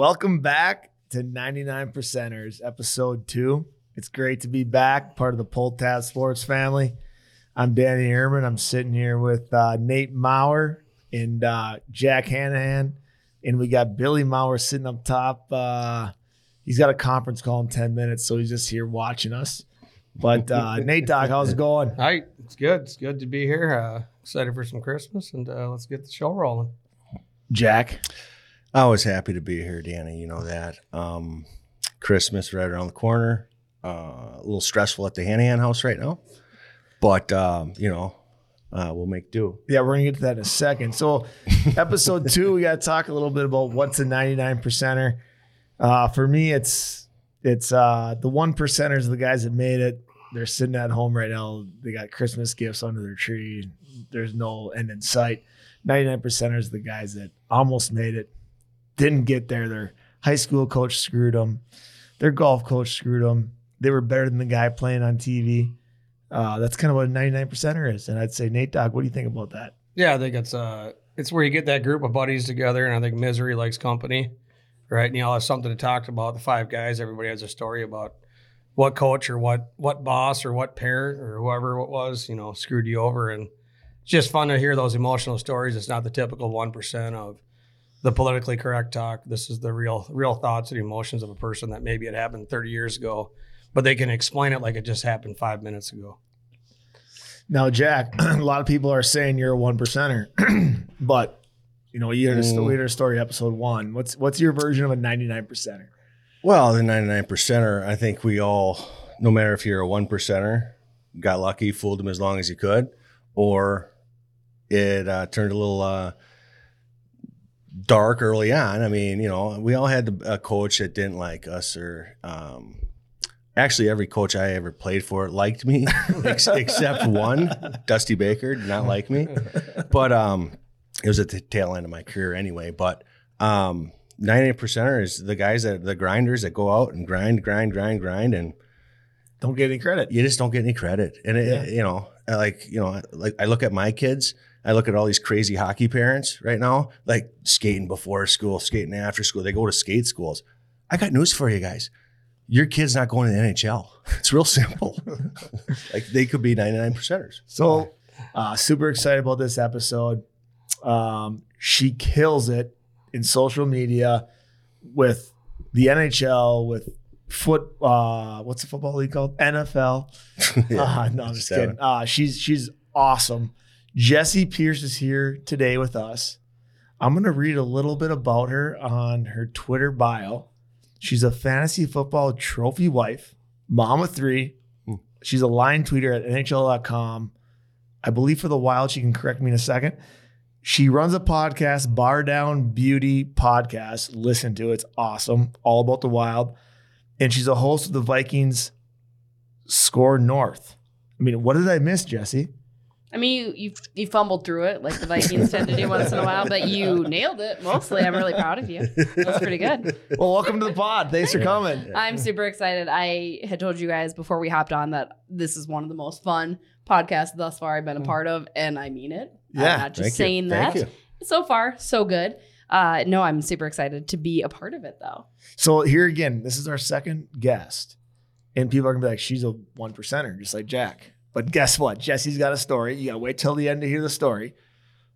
Welcome back to 99 Percenters, episode two. It's great to be back, part of the Pull Tab Sports family. I'm Danny Ehrman. I'm sitting here with uh, Nate Maurer and uh, Jack Hannahan. And we got Billy Maurer sitting up top. Uh, he's got a conference call in 10 minutes, so he's just here watching us. But uh, Nate Dog, how's it going? Hi, it's good. It's good to be here. Uh, excited for some Christmas, and uh, let's get the show rolling. Jack. I was happy to be here, Danny. You know that. Um, Christmas right around the corner. Uh, a little stressful at the Hannahan house right now, but um, you know, uh, we'll make do. Yeah, we're gonna get to that in a second. So, episode two, we got to talk a little bit about what's a 99 percenter. Uh, for me, it's it's uh, the one percenters, the guys that made it. They're sitting at home right now. They got Christmas gifts under their tree. There's no end in sight. 99 percenters, the guys that almost made it, didn't get there. Their high school coach screwed them. Their golf coach screwed them. They were better than the guy playing on TV. Uh, that's kind of what a 99 percenter is. And I'd say, Nate Dog, what do you think about that? Yeah, I think it's uh, it's where you get that group of buddies together, and I think misery likes company, right? And you all have something to talk about. The five guys, everybody has a story about what coach or what what boss or what parent or whoever it was, you know, screwed you over, and it's just fun to hear those emotional stories. It's not the typical one percent of the politically correct talk. This is the real real thoughts and emotions of a person that maybe it happened 30 years ago, but they can explain it like it just happened five minutes ago. Now, Jack, a lot of people are saying you're a one percenter, but you know, you had a, Mm. we had a story episode one. What's what's your version of a 99 percenter? Well, the 99 percenter, I think we all, no matter if you're a one percenter, got lucky, fooled them as long as you could, or it uh, turned a little uh, dark early on. I mean, you know, we all had a coach that didn't like us, or um, actually, every coach I ever played for liked me, ex- except one, Dusty Baker, did not like me. But um, it was at the tail end of my career anyway. But um, 98 percenter is the guys that the grinders that go out and grind, grind, grind, grind, and Don't get any credit. you just don't get any credit. And it, Yeah. you know, like you know, like I look at my kids. I look at all these crazy hockey parents right now, like skating before school, skating after school. They go to skate schools. I got news for you guys. Your kid's not going to the NHL. It's real simple. like they could be 99 percenters. So, uh, super excited about this episode. Um, she kills it in social media with the NHL, with foot. Uh, what's the football league called? NFL. Uh, no, I'm just Seven. kidding. Uh, she's she's awesome. Jessi Pierce is here today with us. I'm going to read a little bit about her on her Twitter bio. She's a fantasy football trophy wife, mom of three. Hmm. She's a line tweeter at NHL.com. I believe for the Wild, she can correct me in a second. She runs a podcast, Bardown Beauty Podcast. Listen to it. It's awesome. All about the Wild. And she's a host of the Vikings Score North. I mean, what did I miss, Jessi? I mean, you, you you fumbled through it like the Vikings tend to do once in a while, but you nailed it mostly. I'm really proud of you. That was pretty good. Well, welcome to the pod. Thanks for coming. I'm super excited. I had told you guys before we hopped on that this is one of the most fun podcasts thus far I've been a part of, and I mean it. Yeah, I'm not just you. saying Thank that. you. So far, so good. Uh, no, I'm super excited to be a part of it though. So here again, this is our second guest, and people are gonna be like, "She's a one percenter," just like Jack. But guess what? Jessi's got a story. You gotta wait till the end to hear the story.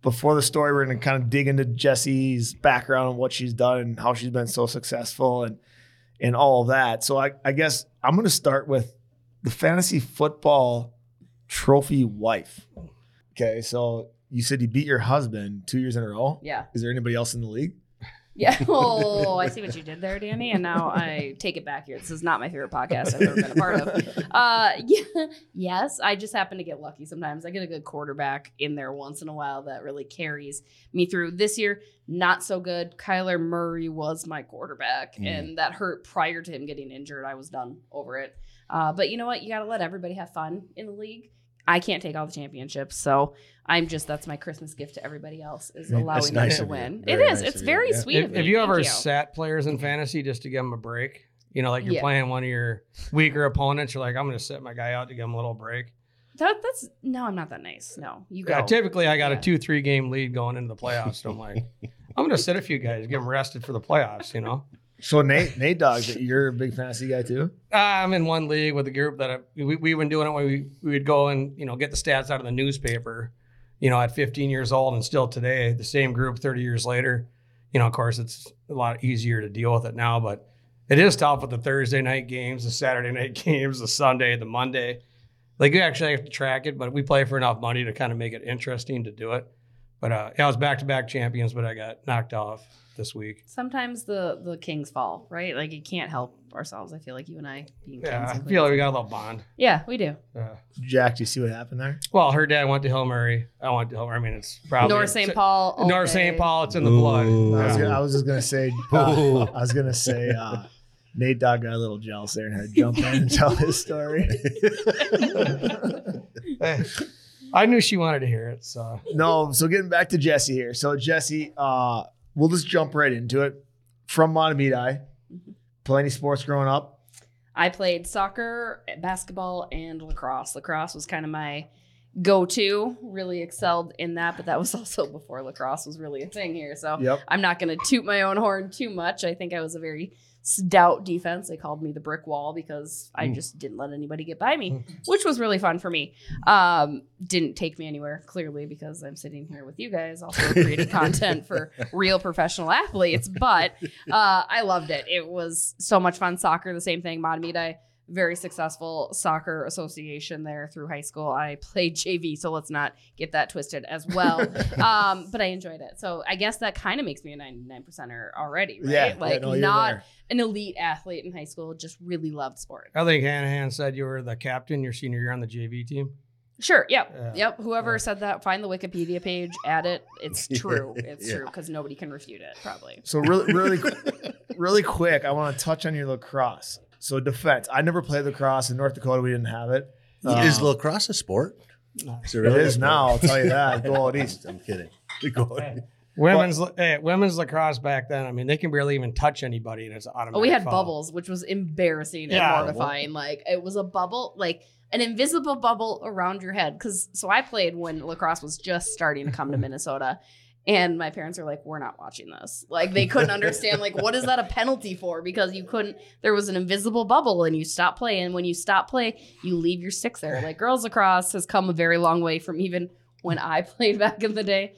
Before the story, we're gonna kind of dig into Jessi's background and what she's done and how she's been so successful and and all of that. So I, I guess I'm gonna start with the fantasy football trophy wife. Okay, so you said you beat your husband two years in a row. Yeah. Is there anybody else in the league? Yeah. Oh, I see what you did there, Danny. And now I take it back here. This is not my favorite podcast I've ever been a part of. Uh, yeah, yes, I just happen to get lucky sometimes. I get a good quarterback in there once in a while that really carries me through. This year, not so good. Kyler Murray was my quarterback, Mm. and that hurt prior to him getting injured. I was done over it. Uh, but you know what? You got to let everybody have fun in the league. I can't take all the championships, so I'm just that's my Christmas gift to everybody else is That's allowing them nice to win. Very it is. nice it's of you. very Yeah. sweet. If, of have you Thank ever sat players in fantasy just to give them a break? You know, like you're Yeah. playing one of your weaker opponents. You're like, I'm going to set my guy out to give him a little break. That, that's no, I'm not that nice. No, you go. Yeah, typically I got Yeah. a two, three game lead going into the playoffs. So I'm like, I'm gonna sit a few guys, get them rested for the playoffs. You know, So Nate, Nate Dogs, you're a big fantasy guy too. Uh, I'm in one league with a group that I, we we've been doing it when we we would go and you know get the stats out of the newspaper. You know, at 15 years old and still today, the same group 30 years later. You know, of course, it's a lot easier to deal with it now, but it is tough with the Thursday night games, the Saturday night games, the Sunday, the Monday. Like you actually have to track it, but we play for enough money to kind of make it interesting to do it. But uh, yeah, I was back to back champions, but I got knocked off this week. Sometimes the the kings fall, right? Like you can't help ourselves. I feel like you and I being Yeah, kings I feel like we got a little bond. yeah, we do. Yeah. Jack, do you see what happened there? Well, her dad went to Hill Murray. I went to Hill Murray. I mean, it's probably North St. Paul. North. St. Paul. It's in the blood. Ooh. I was, gonna, I was just gonna say. uh, I was gonna say. Uh, Nate Dog got a little jealous there and had to jump in and tell his story. I knew she wanted to hear it. So no, so getting back to Jessi here. So Jessi, uh, we'll just jump right into it. From Mahtomedi, play any sports growing up? I played soccer, basketball, and lacrosse. Lacrosse was kind of my go-to. Really excelled in that, but that was also before lacrosse was really a thing here. So Yep. I'm not going to toot my own horn too much. I think I was a very stout defense. They called me the brick wall because I Mm. just didn't let anybody get by me, which was really fun for me. Um, didn't take me anywhere, clearly, because I'm sitting here with you guys, also creating content for real professional athletes. But uh, I loved it. It was so much fun. Soccer, the same thing. Mahtomedi, very successful soccer association there through high school. I played JV, so let's not get that twisted as well. um, but I enjoyed it. So I guess that kind of makes me a 99 percenter already, right? Yeah. like yeah, no, not there. an elite athlete in high school, just really loved sport. I think Hannahan said you were the captain your senior year on the JV team. Sure. Yep. Yeah. Yep. Whoever Yeah. said that, find the Wikipedia page, add it. It's true. It's Yeah. true because nobody can refute it, probably. So really, really, really quick, I want to touch on your lacrosse. So defense. I never played lacrosse in North Dakota. We didn't have it. is Um, lacrosse a sport? Is It is now. I'll tell you that. Go out east. I'm kidding. Go out. Women's hey, women's lacrosse back then. I mean, they can barely even touch anybody, and it's automatic. Oh, we had foul. bubbles, which was embarrassing Yeah. and mortifying. Like it was a bubble, like an invisible bubble around your head. Because so I played when lacrosse was just starting to come to Minnesota, and my parents are like, "We're not watching this." Like they couldn't understand, like, what is that a penalty for? Because you couldn't. There was an invisible bubble, and you stop playing. When you stop play, you leave your sticks there. Like girls lacrosse has come a very long way from even when I played back in the day.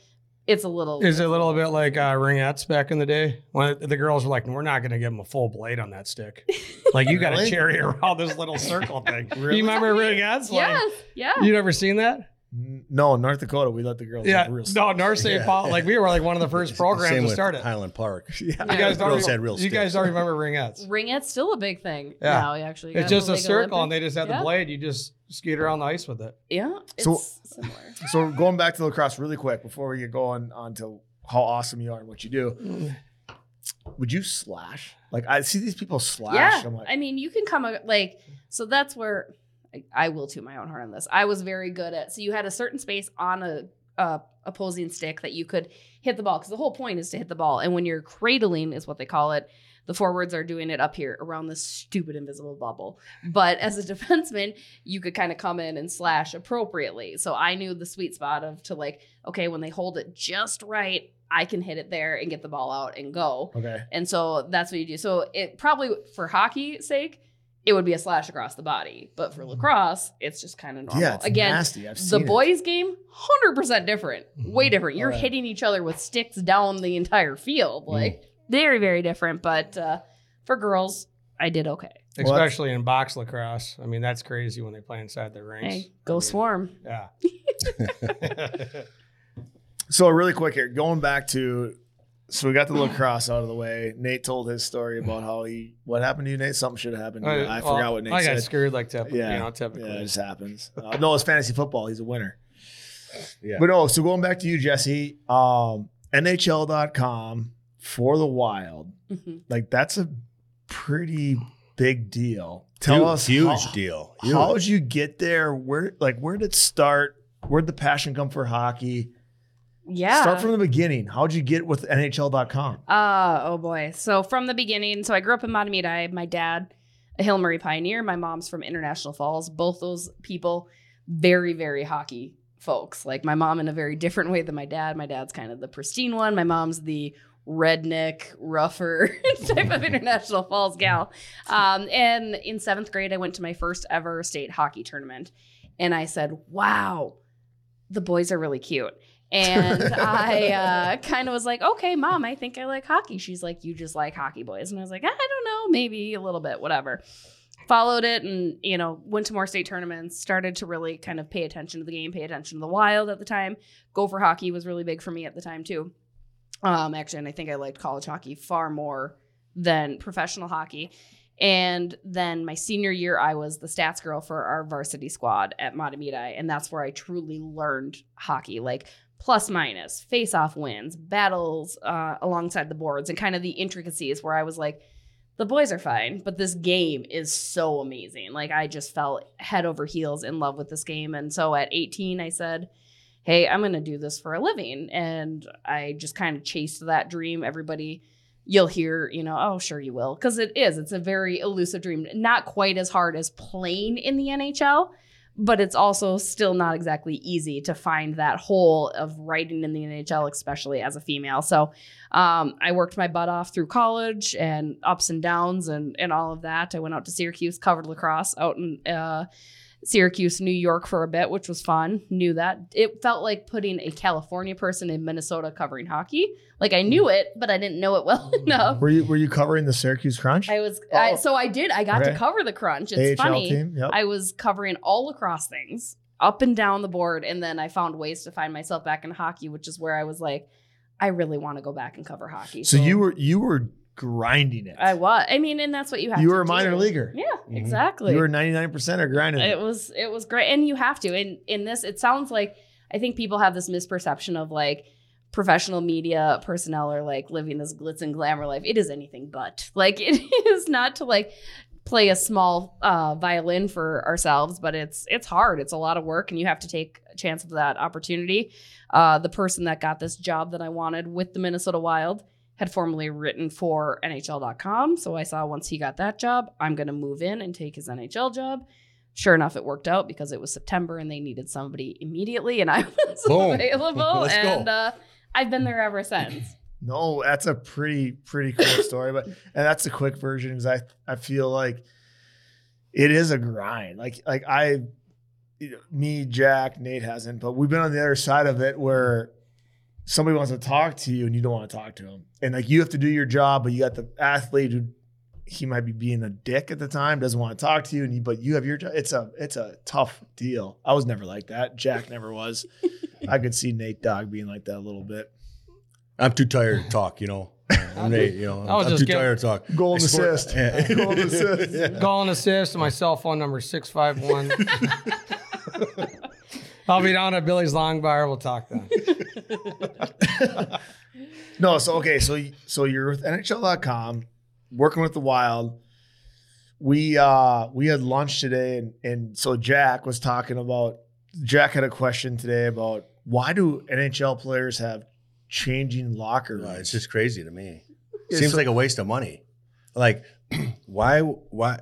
It's a little. Is it a little bit like uh, ringettes back in the day when the girls were like, "We're not going to give them a full blade on that stick. Like you got to Really? cherry around this little circle thing." Really? You remember ringettes? Like, Yes. Yeah. You never seen that? No, North Dakota. We let the girls. Yeah. have real No, North St. Yeah. Paul. Like we were like one of the first programs Same to with start it. Highland Park. Yeah. You guys don't. Girls Even, had real you guys don't remember ringettes? Ringette's still a big thing Yeah. now. Actually, It's just a Big circle, and they just have Yeah. the blade. You just skate around the ice with it. Yeah, it's So- similar. So going back to lacrosse really quick before we get going on to how awesome you are and what you do. Mm. Would you slash? Like I see these people slash. Yeah, I'm like, I mean, you can come like so. That's where I, I will toot my own horn on this. I was very good at. So you had a certain space on a, a opposing stick that you could hit the ball because the whole point is to hit the ball. And when you're cradling, is what they call it. The forwards are doing it up here around this stupid invisible bubble. But as a defenseman, you could kind of come in and slash appropriately. So I knew the sweet spot of to like, okay, when they hold it just right, I can hit it there and get the ball out and go. okay. And so that's what you do. So it probably for hockey sake, it would be a slash across the body. But for mm-hmm. lacrosse, it's just kind of normal. Yeah, it's Again, nasty. I've the seen it. boys game, hundred percent different. Mm-hmm. Way different. You're Alright. hitting each other with sticks down the entire field. Mm-hmm. Like very, very different. But uh, for girls, I did okay. Well, Especially in box lacrosse. I mean, that's crazy when they play inside their rinks. Hey, go I mean, swarm. Yeah. So really quick here, going back to so we got the lacrosse out of the way. Nate told his story about how he what happened to you, Nate. Something should have happened to you. I well, forgot what Nate said. I got said. screwed like typically. Yeah. You know, typically. Yeah, it just happens. Uh, no, it's fantasy football. He's a winner. Yeah. But no, so going back to you, Jessi, um, NHL.com for the wild, Mhm. like that's a pretty big deal. Tell huge, us huge how, deal. How Huge. did you get there? Where like where did it start? Where'd the passion come for hockey? Yeah. Start from the beginning. How'd you get with NHL.com? Uh, oh boy. So from the beginning, so I grew up in Mahtomedi. My dad, a Hill Murray pioneer. My mom's from International Falls. Both those people, very, very hockey folks. Like my mom in a very different way than my dad. My dad's kind of the pristine one. My mom's the redneck, rougher type of International Falls gal. Um, and in seventh grade, I went to my first ever state hockey tournament. And I said, wow, the boys are really cute. And I uh, kind of was like, okay, mom, I think I like hockey. She's like, you just like hockey boys. And I was like, I don't know, maybe a little bit, whatever. Followed it and, you know, went to more state tournaments, started to really kind of pay attention to the game, pay attention to the wild at the time. Gopher hockey was really big for me at the time, too. Um, actually, and I think I liked college hockey far more than professional hockey. And then my senior year, I was the stats girl for our varsity squad at Mahtomedi. And that's where I truly learned hockey, like plus minus, face off wins, battles uh, alongside the boards, and kind of the intricacies where I was like, the boys are fine, but this game is so amazing. Like I just fell head over heels in love with this game. And so at 18, I said, Hey, I'm going to do this for a living. And I just kind of chased that dream. Everybody, you'll hear, you know, oh, sure you will. Because it is, it's a very elusive dream. Not quite as hard as playing in the NHL, but it's also still not exactly easy to find that hole of writing in the NHL, especially as a female. So um, I worked my butt off through college and ups and downs and and all of that. I went out to Syracuse, covered lacrosse out in uh, Syracuse, New York for a bit, which was fun. Knew that it felt like putting a California person in Minnesota covering hockey. Like I knew it, but I didn't know it well enough. Were you were you covering the Syracuse Crunch? I was I, Oh. so I did. I got Okay. to cover the crunch. It's AHL funny. team. Yep. I was covering all lacrosse things up and down the board, and then I found ways to find myself back in hockey, which is where I was like, I really want to go back and cover hockey. so you were you were grinding it. I was. I mean, and that's what you have. you were a do. minor leaguer. Yeah, Mhm. exactly. You were 99% or grinding it it. was it was great, and you have to. And in this, it sounds like I think people have this misperception of like professional media personnel are like living this glitz and glamour life. It is anything but. Like it is not to like play a small uh, violin for ourselves, but it's it's hard. It's a lot of work, and you have to take a chance of that opportunity. Uh, the person that got this job that I wanted with the Minnesota Wild had formerly written for NHL.com. So I saw once he got that job, I'm going to move in and take his NHL job. Sure enough, it worked out because it was September and they needed somebody immediately, and I was Boom. available. And uh, I've been there ever since. No, that's a pretty pretty cool story, but and that's a quick version because I I feel like it is a grind. Like like I, you know, me, Jack, Nate hasn't, but we've been on the other side of it where somebody wants to talk to you and you don't want to talk to them, and like you have to do your job, but you got the athlete who he might be being a dick at the time, doesn't want to talk to you, and you, but you have your job. It's a it's a tough deal. I was never like that. Jack never was. I could see Nate Dog being like that a little bit. I'm too tired to talk, you know. I'm Nate, you know. I was I'm too tired to talk. Goal and I assist. Yeah. Goal and assist. Call and assist. My cell phone number 651. I'll be down at Billy's Long Bar. We'll talk then. No, so okay, so so you're with NHL.com, working with the Wild. We uh we had lunch today, and and so Jack was talking about. Jack had a question today about why do NHL players have changing locker Uh, rooms? it's just crazy to me. Yeah, Seems so- like a waste of money. Like, why? Why?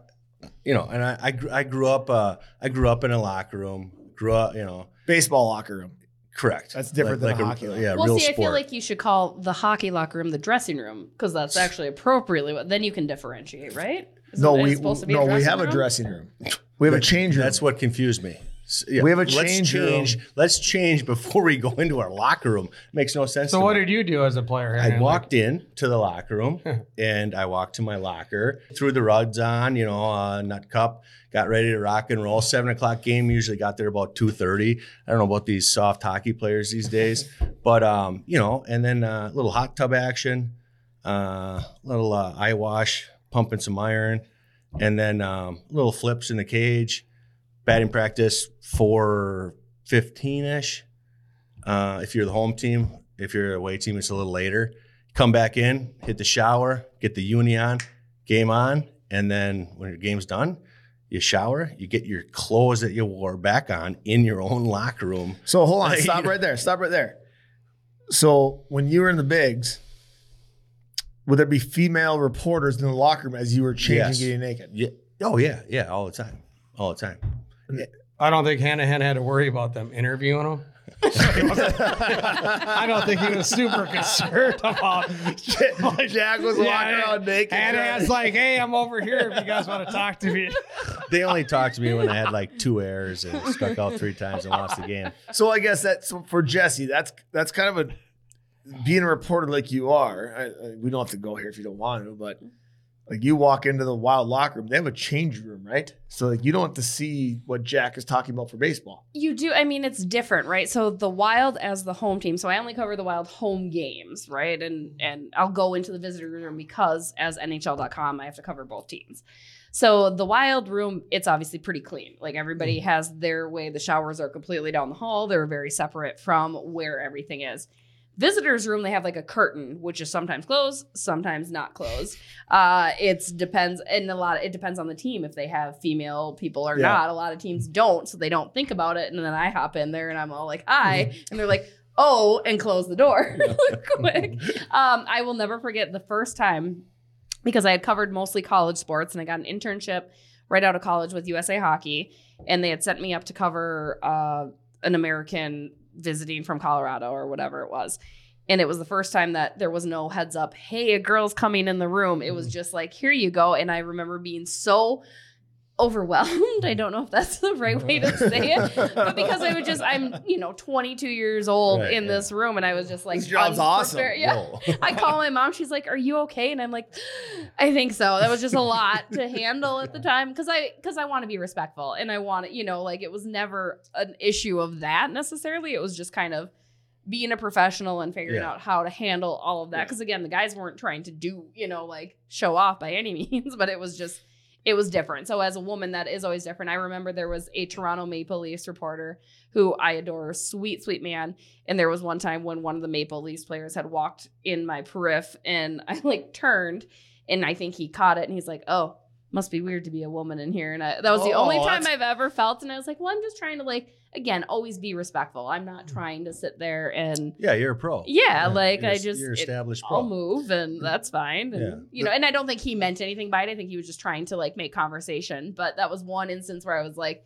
You know, and I, I, grew, I grew up. Uh, I grew up in a locker room. Grew up, you know. Baseball locker room. Correct. That's different than a hockey locker. Yeah, well, real see, I feel like you should call the hockey locker room the dressing room because that's actually appropriately what. Then you can differentiate, right? Isn't No, we supposed to be no, we dressing have a dressing room. We have a change room. That's what confused me. S- yeah, We have a let's change change. room. Let's change before we go into our locker room. Makes no sense. So, to what me. did you do as a player? I Henry? walked in to the locker room and I walked to my locker, threw the rugs on, you know, uh, nut cup, got ready to rock and roll. Seven o'clock game usually got there about two thirty. I don't know about these soft hockey players these days, but um, you know, and then a uh, little hot tub action, uh, little uh, eye wash, pumping some iron, and then um, little flips in the cage. Batting practice four fifteen ish. Uh, if you're the home team, if you're a away team, it's a little later. Come back in, hit the shower, get the uni on, game on, and then when your game's done, you shower, you get your clothes that you wore back on in your own locker room. So hold on, Like, stop right there. Stop right there. So when you were in the bigs, would there be female reporters in the locker room as you were changing, Yes. getting naked? Yeah. Oh yeah, yeah, all the time, all the time. I don't think Hannahan had to worry about them interviewing him. I don't think he was super concerned about. Jack was walking around naked. Hannahan's like, "Hey, I'm over here. If you guys want to talk to me." They only talked to me when I had like two errors and struck out three times and lost the game. So I guess that's for Jessi. That's that's kind of a being a reporter like you are. I, I, we don't have to go here if you don't want to, but like you walk into the Wild locker room, they have a change room, right? So like you don't have to see what Jack is talking about for baseball. You do. I mean, it's different, right? So the Wild as the home team. So I only cover the Wild home games, right? And and I'll go into the visitor room because as NHL.com, I have to cover both teams. So the Wild room, it's obviously pretty clean. Like everybody mm. has their way. The showers are completely down the hall. They're very separate from where everything is. Visitors room, they have like a curtain, which is sometimes closed, sometimes not closed. Uh, it depends, and a lot. It depends on the team if they have female people or Yeah. not. A lot of teams don't, so they don't think about it. And then I hop in there and I'm all like, "Hi," and they're like, "Oh," and close the door quick. Um, I will never forget the first time because I had covered mostly college sports and I got an internship right out of college with USA Hockey, and they had sent me up to cover uh, an American visiting from Colorado or whatever it was. And it was the first time that there was no heads up, hey, a girl's coming in the room. It was mm-hmm. just like, here you go. And I remember being so overwhelmed. I don't know if that's the right way to say it, but because I was just, I'm, you know, 22 years old Right, in yeah. this room and I was just like, This job's awesome. Yeah. I call my mom. She's like, "Are you okay?" And I'm like, "I think so." That was just a lot to handle at the time because I because I want to be respectful and I want to, you know, like it was never an issue of that necessarily. It was just kind of being a professional and figuring Yeah. out how to handle all of that. Yeah. Because again, the guys weren't trying to do, you know, like show off by any means, but it was just it was different. So as a woman, that is always different. I remember there was a Toronto Maple Leafs reporter who I adore, sweet, sweet man. And there was one time when one of the Maple Leafs players had walked in my periph and I like turned and I think he caught it and he's like, oh, must be weird to be a woman in here. And I, that was the Oh, only time that's- I've ever felt. And I was like, well, I'm just trying to like, again, always be respectful. I'm not mm-hmm. trying to sit there and Yeah, you're a pro. yeah, like you're, I just you're it- established pro. I'll move and mm-hmm. that's fine. And Yeah. you know, and I don't think he meant anything by it. I think he was just trying to like make conversation. But that was one instance where I was like,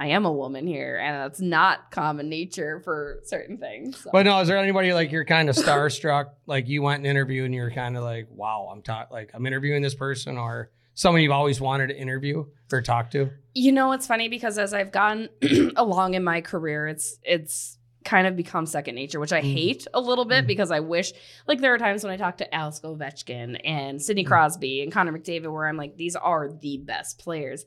I am a woman here, and that's not common nature for certain things. So. But no, is there anybody like you're kind of starstruck? Like you went and interviewed and you're kind of like, wow, I'm talk like I'm interviewing this person or someone you've always wanted to interview or talk to. You know, it's funny because as I've gone along in my career, it's it's kind of become second nature, which I Mm. hate a little bit Mm. because I wish like there are times when I talk to Alex Ovechkin and Sidney Crosby and Connor McDavid where I'm like, these are the best players.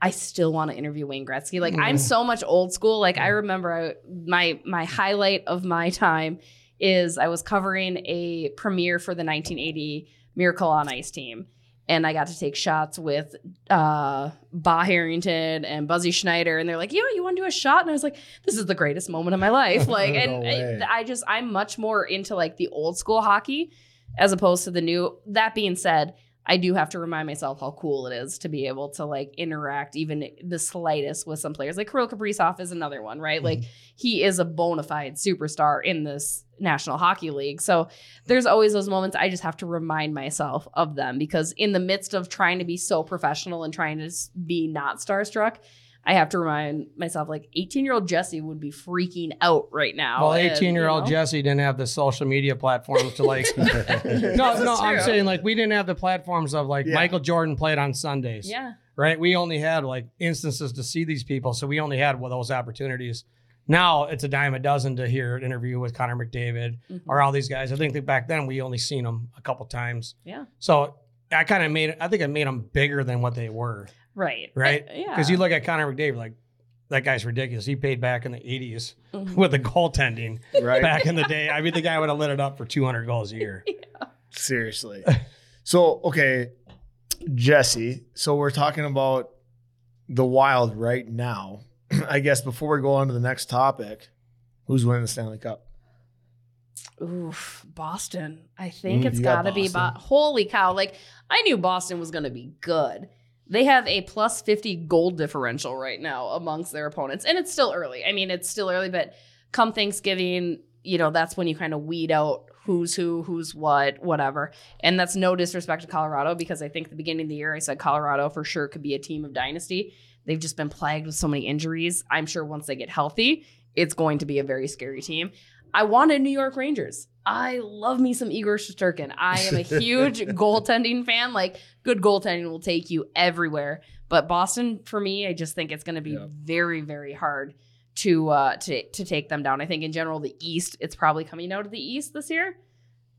I still want to interview Wayne Gretzky. Like I'm Mm. so much old school. Like I remember I, my my highlight of my time is I was covering a premiere for the 1980 Miracle on Ice team. And I got to take shots with uh Bah Harrington and Buzzy Schneider, and they're like, "Yeah, you want to do a shot?" And I was like, "This is the greatest moment of my life." Like, No and way. I, I just I'm much more into like the old school hockey as opposed to the new. That being said, I do have to remind myself how cool it is to be able to like interact even the slightest with some players. Like Kirill Kaprizov is another one, right? Like mm-hmm. he is a bona fide superstar in this National Hockey League. So there's always those moments I just have to remind myself of them because in the midst of trying to be so professional and trying to be not starstruck, I have to remind myself like 18 year old Jessi would be freaking out right now. Well, 18 year old you know. Jessi didn't have the social media platforms to like. no, no, I'm saying like we didn't have the platforms of like Yeah. Michael Jordan played on Sundays. Yeah. right? We only had like instances to see these people, so we only had one of those opportunities. Now it's a dime a dozen to hear an interview with Connor McDavid Mhm. or all these guys. I think that back then we only seen them a couple times. Yeah. So I kind of made it. I think I made them bigger than what they were, Right. right? Uh, yeah. Because you look at Connor McDavid, like that guy's ridiculous. He paid back in the '80s Mhm. with the goaltending Right. back in the day. I mean, the guy would have lit it up for 200 goals a year. Seriously. So, okay, Jessi. So we're talking about the Wild right now. I guess before we go on to the next topic, who's winning the Stanley Cup? Oof, Boston. I think Mm, it's you got got to be. Bo- Holy cow! Like I knew Boston was going to be good. They have a plus fifty goal differential right now amongst their opponents, and it's still early. I mean, it's still early, but come Thanksgiving, you know, that's when you kind of weed out who's who, who's what, whatever. And that's no disrespect to Colorado because I think the beginning of the year I said Colorado for sure could be a team of dynasty. They've just been plagued with so many injuries. I'm sure once they get healthy, it's going to be a very scary team. I wanted New York Rangers. I love me some Igor Shesterkin. I am a huge goaltending fan. Like good goaltending will take you everywhere. But Boston, for me, I just think it's going to be Yeah. very, very hard to uh, to to take them down. I think in general, the East, it's probably coming out of the East this year.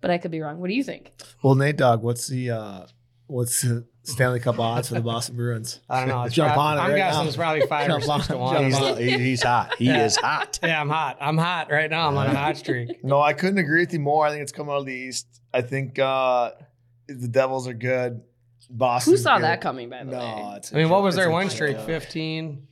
But I could be wrong. What do you think? Well, Nate Dog, what's the uh what's the Stanley Cup odds for the Boston Bruins? I don't know. It's Jump prob- on it I'm right guessing now. it's probably five or Jump six to one. jump He's- on. He- he's hot. He Yeah. is hot. Yeah, I'm hot. I'm hot right now. I'm on a hot streak. No, I couldn't agree with you more. I think it's coming out of the East. I think uh the Devils are good. Boston. Who saw that coming? By the way, No, it's I mean, what was their it's win streak? 15?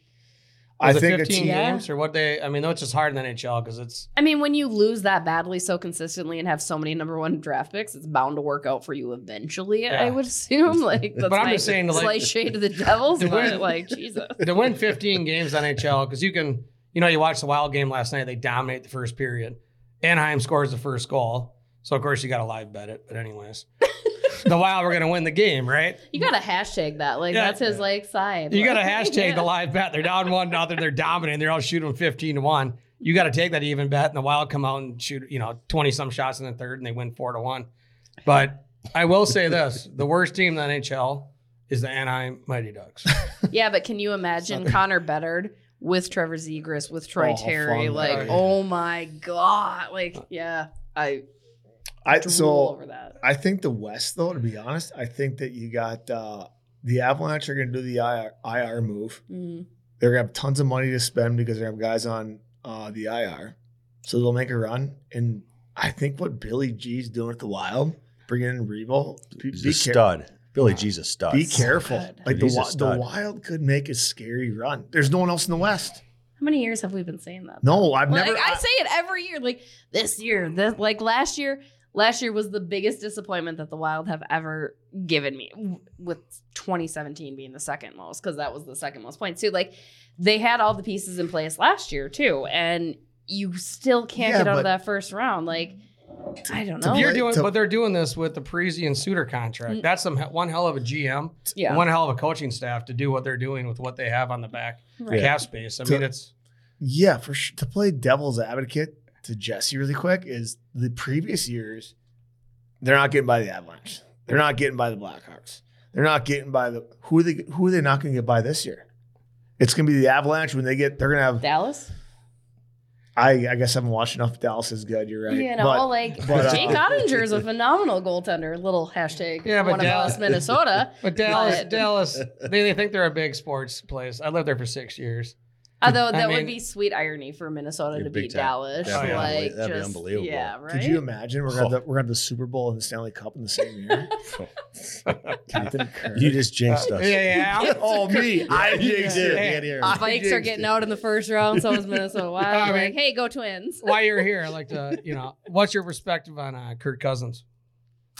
I Was it think 15 it's Yeah. games or what they? I mean, that's just hard in the NHL because it's I mean, when you lose that badly so consistently and have so many number one draft picks, it's bound to work out for you eventually. I would assume. Like, that's But I'm my just saying to, like- slight shade to the Devils, To but win- like Jesus. to win 15 games NHL because you can, you know, you watched the Wild game last night. They dominate the first period. Anaheim scores the first goal, so of course you got to live bet it. But anyways, the Wild were going to win the game, right? You got to hashtag that. Like Yeah. that's his like side. You got to hashtag yeah. the live bet. They're down one nothing. They're dominating. They're all shooting 15 to one. You got to take that even bet, and the Wild come out and shoot, you know, 20 some shots in the third, and they win four to one. But I will say this: the worst team in the NHL is the Anaheim Mighty Ducks. Yeah, but can you imagine Connor Bedard with Trevor Zegras with Troy Oh, Terry? fun. Like, Oh, oh my god! Like, yeah, I I drool so over that. I think the West, though, to be honest, I think that you got uh, the Avalanche are going to do the IR, IR move. Mm. They're going to have tons of money to spend because they have guys on uh, the IR, so they'll make a run. And I think what Billy G's doing at the Wild, bringing in Revo, be, He's be a care- stud. Billy G's a stud. Be careful. good. Like the, He's a the. Wild could make a scary run. There's no one else in the West. How many years have we been saying that? No, I've Like, never. I say it every year. Like this year, this like last year. Last year was the biggest disappointment that the Wild have ever given me, with 2017 being the second most, because that was the second most points too. Like they had all the pieces in place last year too, and you still can't Yeah, get out of that first round. Like I don't know. You're doing, to- but they're doing this with the Parise and Suter contract. That's some one hell of a GM, yeah, one hell of a coaching staff to do what they're doing with what they have on the back Right. cap space. I To- mean, it's Yeah, for sure. To play devil's advocate to Jessi really quick is the previous years, they're not getting by the Avalanche. They're not getting by the Blackhawks. They're not getting by the who are they who are they not going to get by this year? It's going to be the Avalanche when they get. They're going to have. Dallas. I I guess I haven't watched enough. Dallas is good. You're right. You know, But- like but, uh, Jake Oettinger is a phenomenal goaltender. Little hashtag Yeah, but one Dallas- of us, Minnesota. but Dallas, But- Dallas, they, they think they're a big sports place. I lived there for six years. Although I that mean- would be sweet irony for Minnesota to beat time. Dallas. That'd like that'd be just, unbelievable. Yeah, right. Could you imagine we're going to we're going to the Super Bowl and the Stanley Cup in the same year? Captain Kirk. You just jinxed us. Yeah, yeah. oh me, I jinxed it. Hey, Get Vikes are getting it. out in the first round, so is Minnesota Wild. I mean- like, hey, go Twins. While you're here, I'd like to, you know, what's your perspective on uh, Kirk Cousins?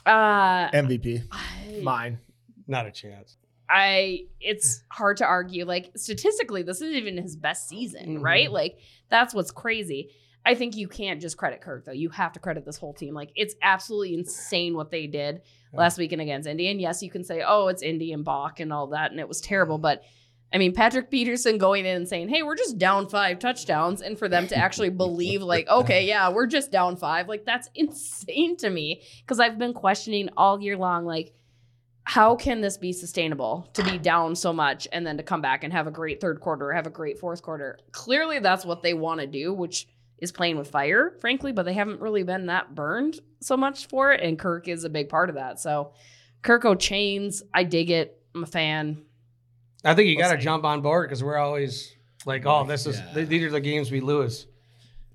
Uh, MVP, I, mine. Not a chance. I it's hard to argue. Like statistically, this isn't even his best season, Mhm. right? Like that's what's crazy. I think you can't just credit Kirk though. You have to credit this whole team. Like it's absolutely insane what they did Yeah. last weekend against Indy. And yes, you can say, oh, it's Indy and Bach and all that, and it was terrible. But I mean, Patrick Peterson going in and saying, hey, we're just down five touchdowns, and for them to actually believe, like, okay, yeah, we're just down five, like that's insane to me. Because I've been questioning all year long, like, how can this be sustainable to be down so much and then to come back and have a great third quarter, have a great fourth quarter? Clearly, that's what they want to do, which is playing with fire, frankly, but they haven't really been that burned so much for it. And Kirk is a big part of that. So, Kirko Chainz, I dig it. I'm a fan. I think you We'll got to jump on board because we're always like, oh, this is Yeah. these are the games we lose,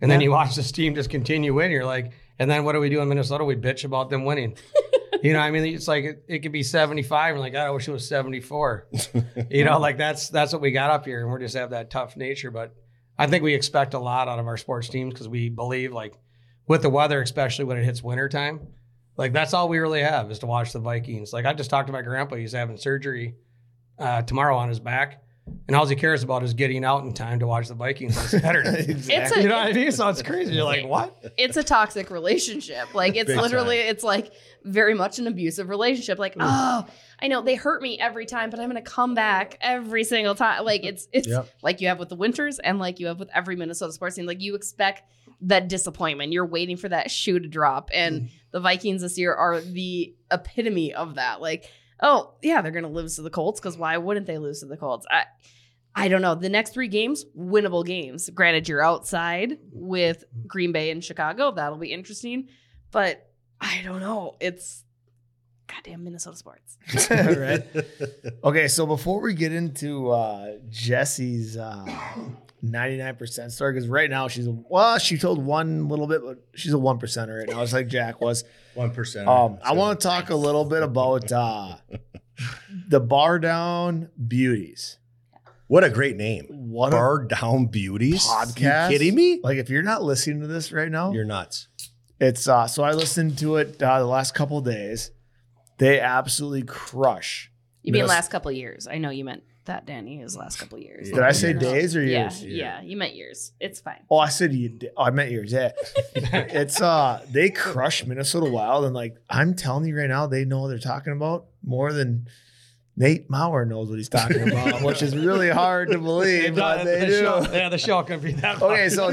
and then you watch this team just continue winning. You're like, and then what do we do in Minnesota? We bitch about them winning. you know, I mean, it's like it, it could be 75, and like, God, I wish it was 74. you know, like that's that's what we got up here, and we're just have that tough nature. But I think we expect a lot out of our sports teams because we believe, like, with the weather, especially when it hits wintertime, like that's all we really have is to watch the Vikings. Like I just talked to my grandpa; he's having surgery uh, tomorrow on his back. And all he cares about is getting out in time to watch the Vikings on Saturday. It's a- you know what I mean? So it's crazy. You're like, what? it's a toxic relationship. Like it's Big literally it's like very much an abusive relationship. Like, Mm. oh, I know they hurt me every time, but I'm gonna come back every single time. Like it's it's Yep. like you have with the winters and like you have with every Minnesota sports team. Like you expect that disappointment. You're waiting for that shoe to drop. And the Vikings this year are the epitome of that. Like, oh yeah, they're gonna lose to the Colts because why wouldn't they lose to the Colts? I I don't know. The next three games, winnable games. Granted, you're outside with Green Bay and Chicago. That'll be interesting. But I don't know. It's goddamn Minnesota sports. right. Okay, so before we get into uh, Jessi's uh, 99% story, because right now she's a, well, she told one little bit, but she's a one percenter right now, just like Jack was. One percent. Um, I want to talk a little bit about uh, the Bardown Beauties. What a great name. What a Bardown Beauties. podcast! You kidding me? Like, if you're not listening to this right now, You're nuts. It's uh so I listened to it uh, the last couple of days. They absolutely crush. You mean Minnes- last couple of years? I know you meant that, Danny. Is last couple of years. Did Did I say days or Yeah, years? yeah, You meant years. It's fine. Oh, I said you. Did. Oh, I meant years. Yeah, it's uh they crush Minnesota Wild and like I'm telling you right now, they know what they're talking about more than Nate Maurer knows what he's talking about, which is really hard to believe, but they the do. Show, yeah, the show can be that. Okay, so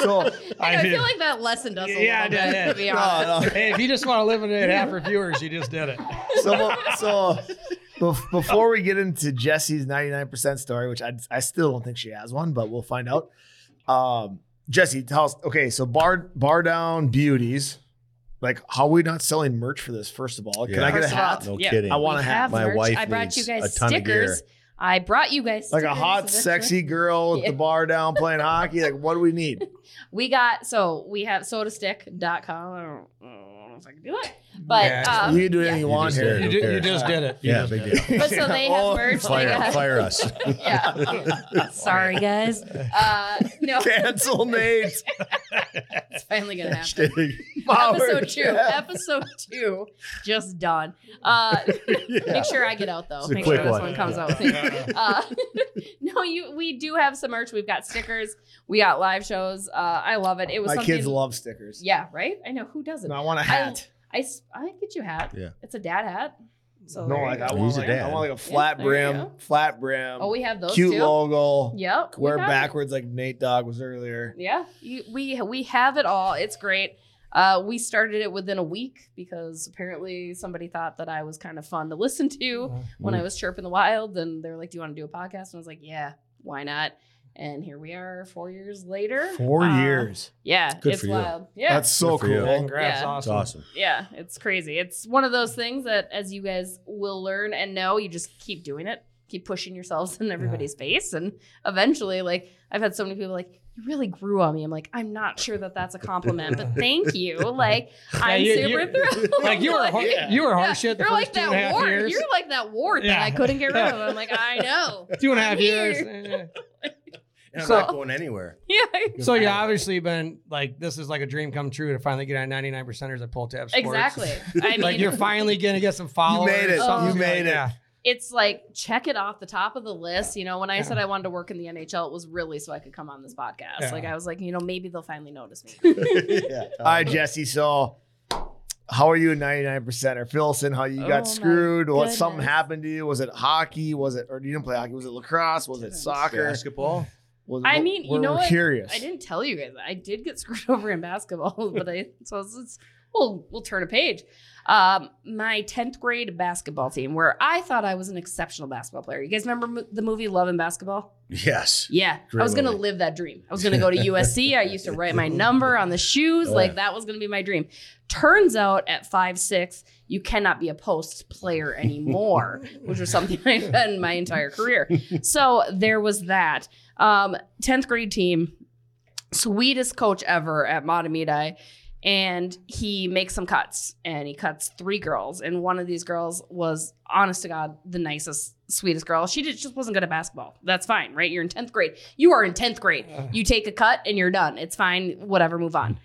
so I, I feel like that lesson does a Yeah, little I did, bit, yeah. to be No, honest. no. hey, if you just want to eliminate half her viewers, you just did it. so so bef- before we get into Jessi's 99% story, which I I still don't think she has one, but we'll find out. Um, Jessi, tell us. Okay, so bar bar down beauties. Like, how are we not selling merch for this? First of all, can Yeah. I get a First of all, hat? No Yeah. kidding. I want We a hat. have My merch. wife I brought you needs guys a ton of gear. stickers. I brought you guys Like a stickers hot, eventually. sexy girl with Yeah. the bar down playing hockey. Like, what do we need? We got so we have sodastick.com. I don't, I don't know if I can do it, but Yeah. um, you can do anything you You want just here. You, it. you just did it. You Yeah, big deal. but so they have Oh, merch. They Fire, got, fire us. yeah. Sorry, guys. Uh, no, Cancel Nate. it's finally gonna happen. Hashtag- Episode two. Episode two, just done. Uh, Make sure I get out though. It's Make sure quick this one. one comes out. with. Uh, no, you. We do have some merch. We've got stickers. We got live shows. Uh, I love it. It was My something. kids love stickers. Yeah, right. I know who doesn't. No, I want a hat. I can get you a hat. Yeah. It's a dad hat. So No, like. I He's want a like, I want like a flat there you brim, flat brim, Oh, we have those cute too. logo. Yep. we Wear it. backwards like Nate Dogg was earlier. Yeah, you, we we have it all. It's great. Uh, we started it within a week because apparently somebody thought that I was kind of fun to listen to when I was chirping the wild, and they were like, "Do you want to do a podcast?" And I was like, "Yeah, why not?" And here we are, four years later. Four Uh, years. Yeah, Good it's for you. wild. Yeah, That's so Good for cool. Congrats, Yeah. It's awesome. awesome. yeah, it's crazy. It's one of those things that, as you guys will learn and know, you just keep doing it, keep pushing yourselves in everybody's face, and eventually, like I've had so many people like, "You really grew on me." I'm like, I'm not sure that that's a compliment, but thank you. Like, I'm you- super you- thrilled. Like you were, hor- Yeah. you were Yeah, horseshit the you're first like two a that half wart. years. You're like that wart that I couldn't get rid Yeah. of. I'm like, I know. two and a half years. here. And I'm So- not going anywhere. Yeah, So you obviously been like this is like a dream come true to finally get on 99 percenters at Pull Tab Sports. exactly. I mean, like you're finally gonna get some followers. You made it. something You like made it. that. It's like check it off the top of the list. You know, when I said I wanted to work in the NHL, it was really so I could come on this podcast. Yeah. Like I was like, you know, maybe they'll finally notice me. yeah. All right, Jessi. So, how are you at 99% or Philson? How you Oh, got my screwed? What something happened to you? Was it hockey? Was it, or you didn't play hockey? Was it lacrosse? Was it soccer? Basketball. Was, I mean, you we're- know we're what? Curious. I didn't tell you guys. I did get screwed over in basketball, but I so it's, it's we'll we'll turn a page. Um, my tenth grade basketball team, where I thought I was an exceptional basketball player. You guys remember m- the movie Love and Basketball? Yes. Yeah, Great I was gonna live that dream. I was gonna go to USC. I used to write my number on the shoes. Oh, like yeah. that was gonna be my dream. Turns out at five six, you cannot be a post player anymore, which was something I've been my entire career. So there was that. Um, 10th grade team, sweetest coach ever at Mahtomedi. And he makes some cuts and he cuts three girls. And one of these girls was, honest to God, the nicest, sweetest girl. She just just wasn't good at basketball. That's fine, right? You're in 10th grade. You are in 10th grade. You take a cut and you're done. It's fine. Whatever, move on.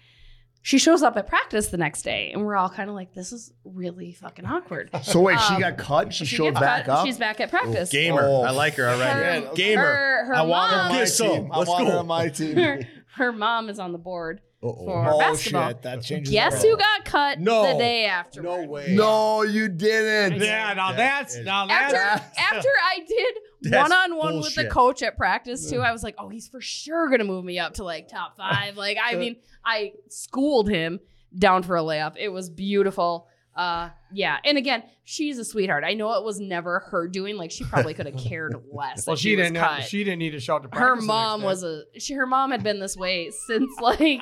She shows up at practice the next day, and we're all kind of like, "This is really fucking awkward." So wait, she Um, got cut. She, She showed back cut, up. She's back at practice. Gamer. Oh. I like her already. Her- Gamer. Her, her I want her on my team. I Let's want her go. on my team. her, her mom is on the board Uh-oh. for oh basketball. shit, that changes. Guess who got cut No. the day after? No way. No, you didn't. Yeah, now That that's is- now After that's after I did one on one with the coach at practice too, I was like, oh, he's for sure gonna move me up to like top five. Like, I mean, I schooled him down for a layup. It was beautiful. Uh, yeah, and again, she's a sweetheart. I know it was never her doing. Like, she probably could have cared less. well, that she, didn't. cut. Have, she didn't need to show up to her practice. the next mom day. was a she, her mom had been this way since like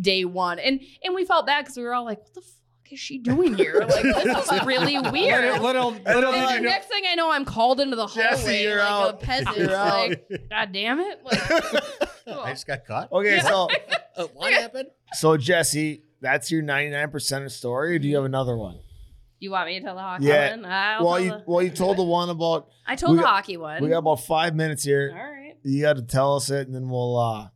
day one and and we felt bad because we were all like what the fuck is she doing here like this is really weird Little, little, little and did the you know. next thing I know, I'm called into the hallway Jessi, you're like out. a peasant. You're out. like, God damn it! Like, I just got caught. Okay, so Uh, what happened? so Jessi, that's your ninety nine percent of story. Or do you have another one? you want me to tell the hockey Yeah. one? I'll well, you the- well you told the one about. I told the got- hockey one. We got about five minutes here. right. You got to tell us it, and then we'll. uh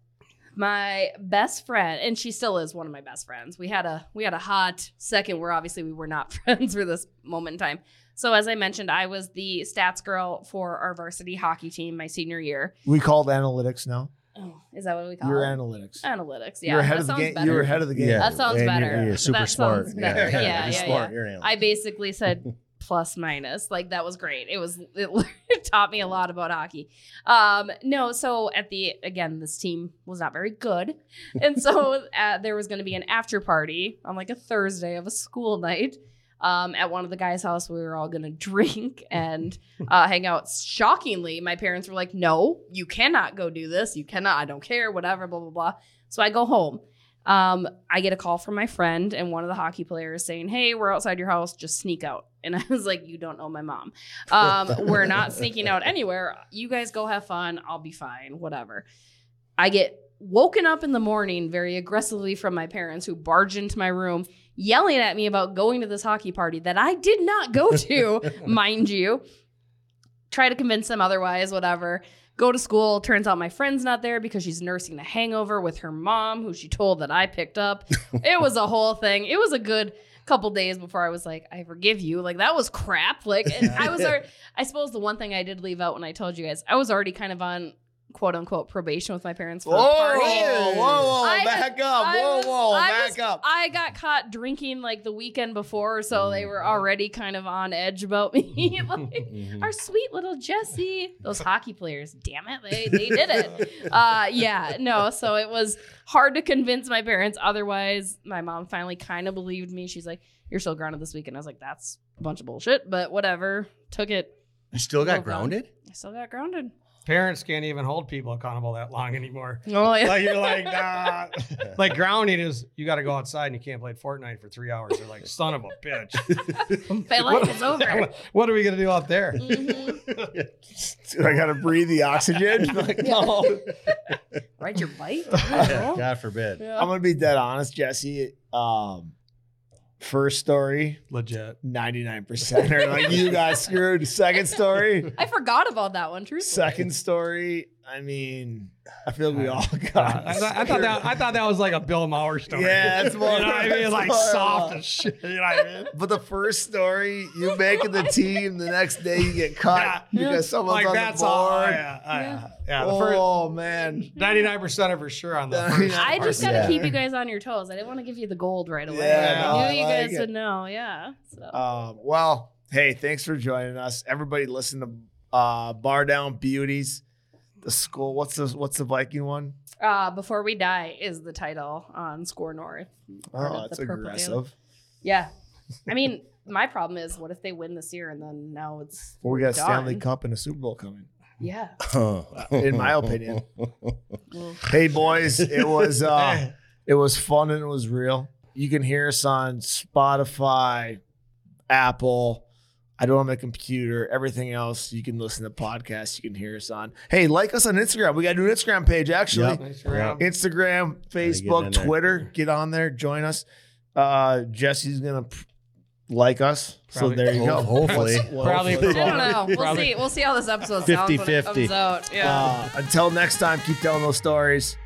my best friend and she still is one of my best friends we had a we had a hot second where obviously we were not friends for this moment in time so as i mentioned i was the stats girl for our varsity hockey team my senior year We called analytics now. oh is that what we call You're it analytics. analytics yeah you're ahead that of the game. better You're ahead of the game. That sounds and you're- better. You're, super That smart. sounds better. Yeah, yeah, you're yeah. smart. You're. I basically said plus minus. Like that was great. It was it taught me a lot about hockey. Um, no, so at the again, this team was not very good, and so uh, there was going to be an after party on like a Thursday of a school night. Um, at one of the guys' house, we were all gonna drink and uh, hang out. Shockingly, my parents were like, "No, you cannot go do this. You cannot. I don't care. Whatever. Blah blah blah." So I go home. Um, I get a call from my friend and one of the hockey players saying, "Hey, we're outside your house. Just sneak out." And I was like, "You don't know my mom. Um, we're not sneaking out anywhere. You guys go have fun. I'll be fine. Whatever." I get woken up in the morning very aggressively from my parents who barged into my room yelling at me about going to this hockey party that I did not go to, mind you. Try to convince them otherwise, whatever. Go to school. Turns out my friend's not there because she's nursing a hangover with her mom, who she told that I picked up. it was a whole thing. It was a good couple days before I was like, I forgive you. Like that was crap. Like and I was, already, I suppose the one thing I did leave out when I told you guys, I was already kind of on quote unquote probation with my parents for Whoa, a whoa, party. whoa, I back up. I Whoa, was- whoa, I back was- up. I got caught drinking like the weekend before, so they were already kind of on edge about me. like, Mhm. our sweet little Jessi. Those hockey players, damn it, they they did it. Uh, yeah, no. So it was hard to convince my parents. Otherwise, my mom finally kind of believed me. She's like, "You're still grounded this weekend." I was like, "That's a bunch of bullshit," but whatever. Took it. You still got Moved on. grounded? I still got grounded. Parents can't even hold people accountable that long anymore. Oh yeah. Like you're like, nah. like grounding is you got to go outside and you can't play Fortnite for three hours. They're like, son of a bitch. My life is over. What are we gonna do out there? Mhm. Dude, I gotta breathe the oxygen. like, no. Ride your bike. God forbid. Yeah. I'm gonna be dead honest, Jessi. Um, first story, Legit. 99% are like you got screwed. Second story, I forgot about that one. Truthfully. second story. I mean, I feel like we all got. I, thought, I thought that I thought that was like a Bill Maher story. Yeah, it's more- you know what I mean? it's Like soft as shit. You know what I mean? But the first story, you making the team, the next day you get cut Yeah. because someone's Like on that's the all. board. Yeah, yeah. yeah. The first oh man, ninety-nine percent of for sure on the first. I just gotta Yeah. keep you guys on your toes. I didn't want to give you the gold right away. Yeah, no, I I knew you like guys it. would know. Yeah. So. Um, well, hey, thanks for joining us. Everybody listen to uh Bardown Beauties. The school, what's the what's the Viking one? Uh, Before We Die is the title on SKOR North. Oh, that's Purple aggressive. Yeah. I mean, my problem is what if they win this year and then now it's Well, we got? Stanley Cup and a Super Bowl coming. Yeah. In my opinion. Hey boys, it was uh it was fun and it was real. You can hear us on Spotify, Apple. I don't have my computer. Everything else, you can listen to podcasts. You can hear us on. Hey, like us on Instagram. We got a new Instagram page actually. Yep. Nice round. Instagram, in Facebook, there. Twitter. Get on there, join us. Uh, Jessi's gonna p- like us, Probably. so there you go. Ho- hopefully. What's- what- Probably I don't know. We'll Probably- see. We'll see how this episode sounds when it comes out. Yeah. Uh, until next time, keep telling those stories.